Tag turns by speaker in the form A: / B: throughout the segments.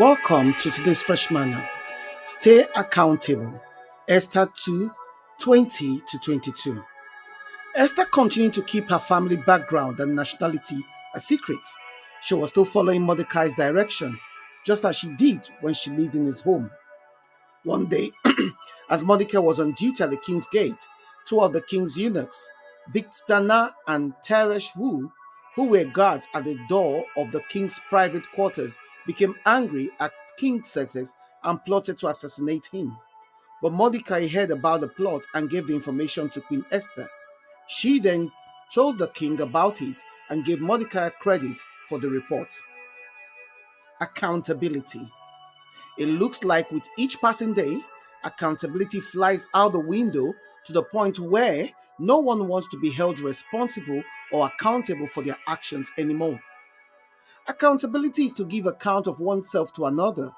A: Welcome to today's Fresh Manna. Stay accountable. Esther 2 20 to 22. Esther continued to keep her family background and nationality a secret. She was still following Mordecai's direction, just as she did when she lived in his home. One day, as Mordecai was on duty at the king's gate, two of the king's eunuchs, Bigthana and Teresh Wu, who were guards at the door of the king's private quarters, became angry at King Xerxes and plotted to assassinate him. But Mordecai heard about the plot and gave the information to Queen Esther. She then told the king about it and gave Mordecai credit for the report. Accountability. It looks like with each passing day, accountability flies out the window to the point where no one wants to be held responsible or accountable for their actions anymore. Accountability is to give account of oneself to another,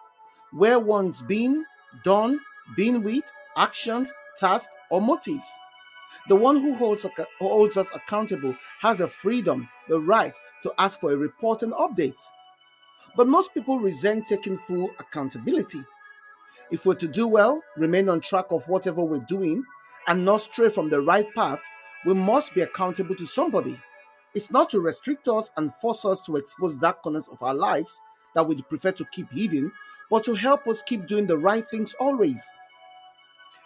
A: where one's been, done, been with, actions, tasks, or motives. The one who holds, holds us accountable has a freedom, the right to ask for a report and updates. But most people resent taking full accountability. If we're to do well, remain on track of whatever we're doing, and not stray from the right path, we must be accountable to somebody. It's not to restrict us and force us to expose dark corners of our lives that we'd prefer to keep hidden, but to help us keep doing the right things always.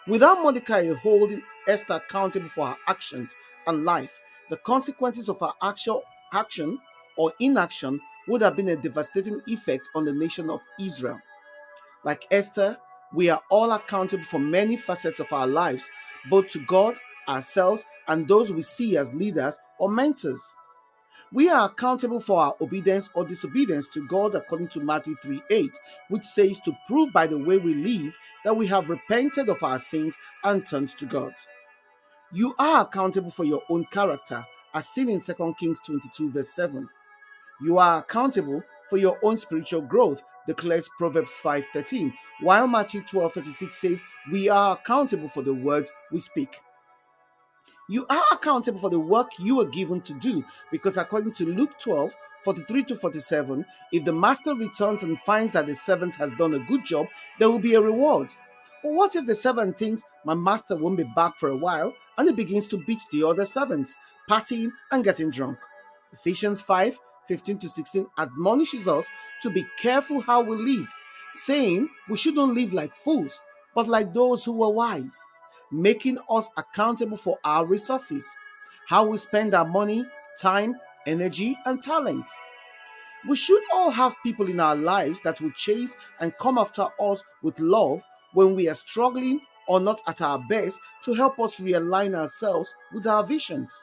A: Without Mordecai holding Esther accountable for her actions and life, the consequences of her actual action or inaction would have been a devastating effect on the nation of Israel. Like Esther, we are all accountable for many facets of our lives, both to God, ourselves, and those we see as leaders or mentors. We are accountable for our obedience or disobedience to God according to Matthew 3 8, which says to prove by the way we live that we have repented of our sins and turned to God. You are accountable for your own character, as seen in 2 Kings 22, verse 7. You are accountable for your own spiritual growth, declares Proverbs 5:13, while Matthew 12:36 says we are accountable for the words we speak. You are accountable for the work you are given to do because according to Luke 12, 43 to 47, if the master returns and finds that the servant has done a good job, there will be a reward. But what if the servant thinks my master won't be back for a while and he begins to beat the other servants, partying and getting drunk? Ephesians 5 15 to 16 admonishes us to be careful how we live, saying we shouldn't live like fools, but like those who were wise making us accountable for our resources, how we spend our money, time, energy, and talent. We should all have people in our lives that will chase and come after us with love when we are struggling or not at our best to help us realign ourselves with our visions.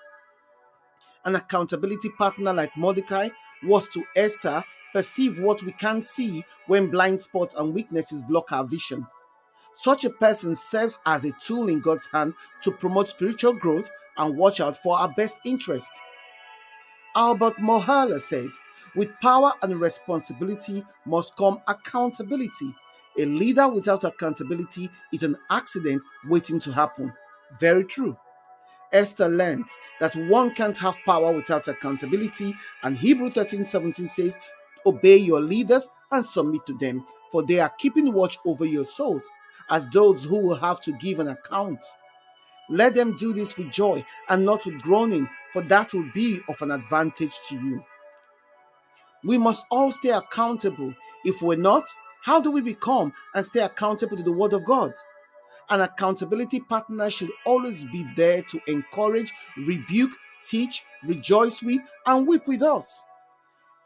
A: An accountability partner like Mordecai was to Esther perceive what we can't see when blind spots and weaknesses block our vision. Such a person serves as a tool in God's hand to promote spiritual growth and watch out for our best interest. Albert Mohler said, With power and responsibility must come accountability. A leader without accountability is an accident waiting to happen. Very true. Esther learned that one can't have power without accountability, and Hebrew 13 17 says, Obey your leaders and submit to them, for they are keeping watch over your souls as those who will have to give an account. Let them do this with joy and not with groaning, for that will be of an advantage to you. We must all stay accountable. If we're not, how do we become and stay accountable to the Word of God? An accountability partner should always be there to encourage, rebuke, teach, rejoice with, and weep with us.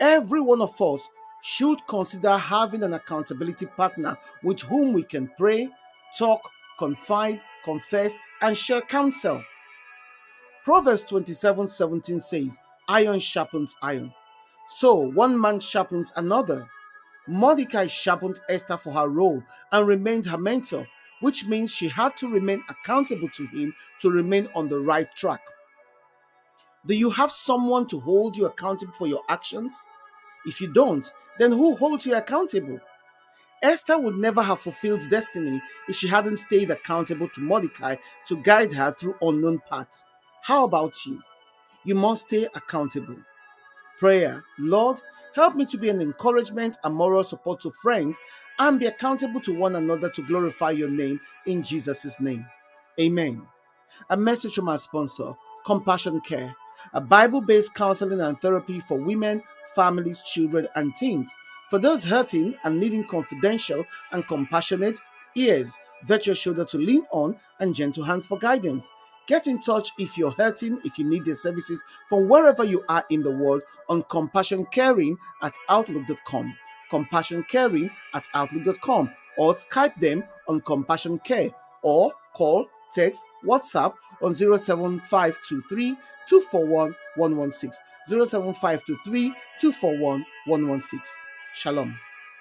A: Every one of us should consider having an accountability partner with whom we can pray, talk, confide, confess, and share counsel. Proverbs 27 17 says, Iron sharpens iron. So one man sharpens another. Mordecai sharpened Esther for her role and remained her mentor, which means she had to remain accountable to him to remain on the right track. Do you have someone to hold you accountable for your actions? If you don't, then who holds you accountable? Esther would never have fulfilled destiny if she hadn't stayed accountable to Mordecai to guide her through unknown paths. How about you? You must stay accountable. Prayer Lord, Help me to be an encouragement and moral support to friends and be accountable to one another to glorify your name in Jesus' name. Amen. A message from our sponsor, Compassion Care, a Bible based counseling and therapy for women, families, children, and teens. For those hurting and needing confidential and compassionate ears, virtual shoulder to lean on, and gentle hands for guidance. Get in touch if you're hurting, if you need their services from wherever you are in the world on Compassion Caring at Outlook.com. Compassion Caring at Outlook.com or Skype them on Compassion Care or call, text, WhatsApp on 07523 241 116. 07523 241 116. Shalom.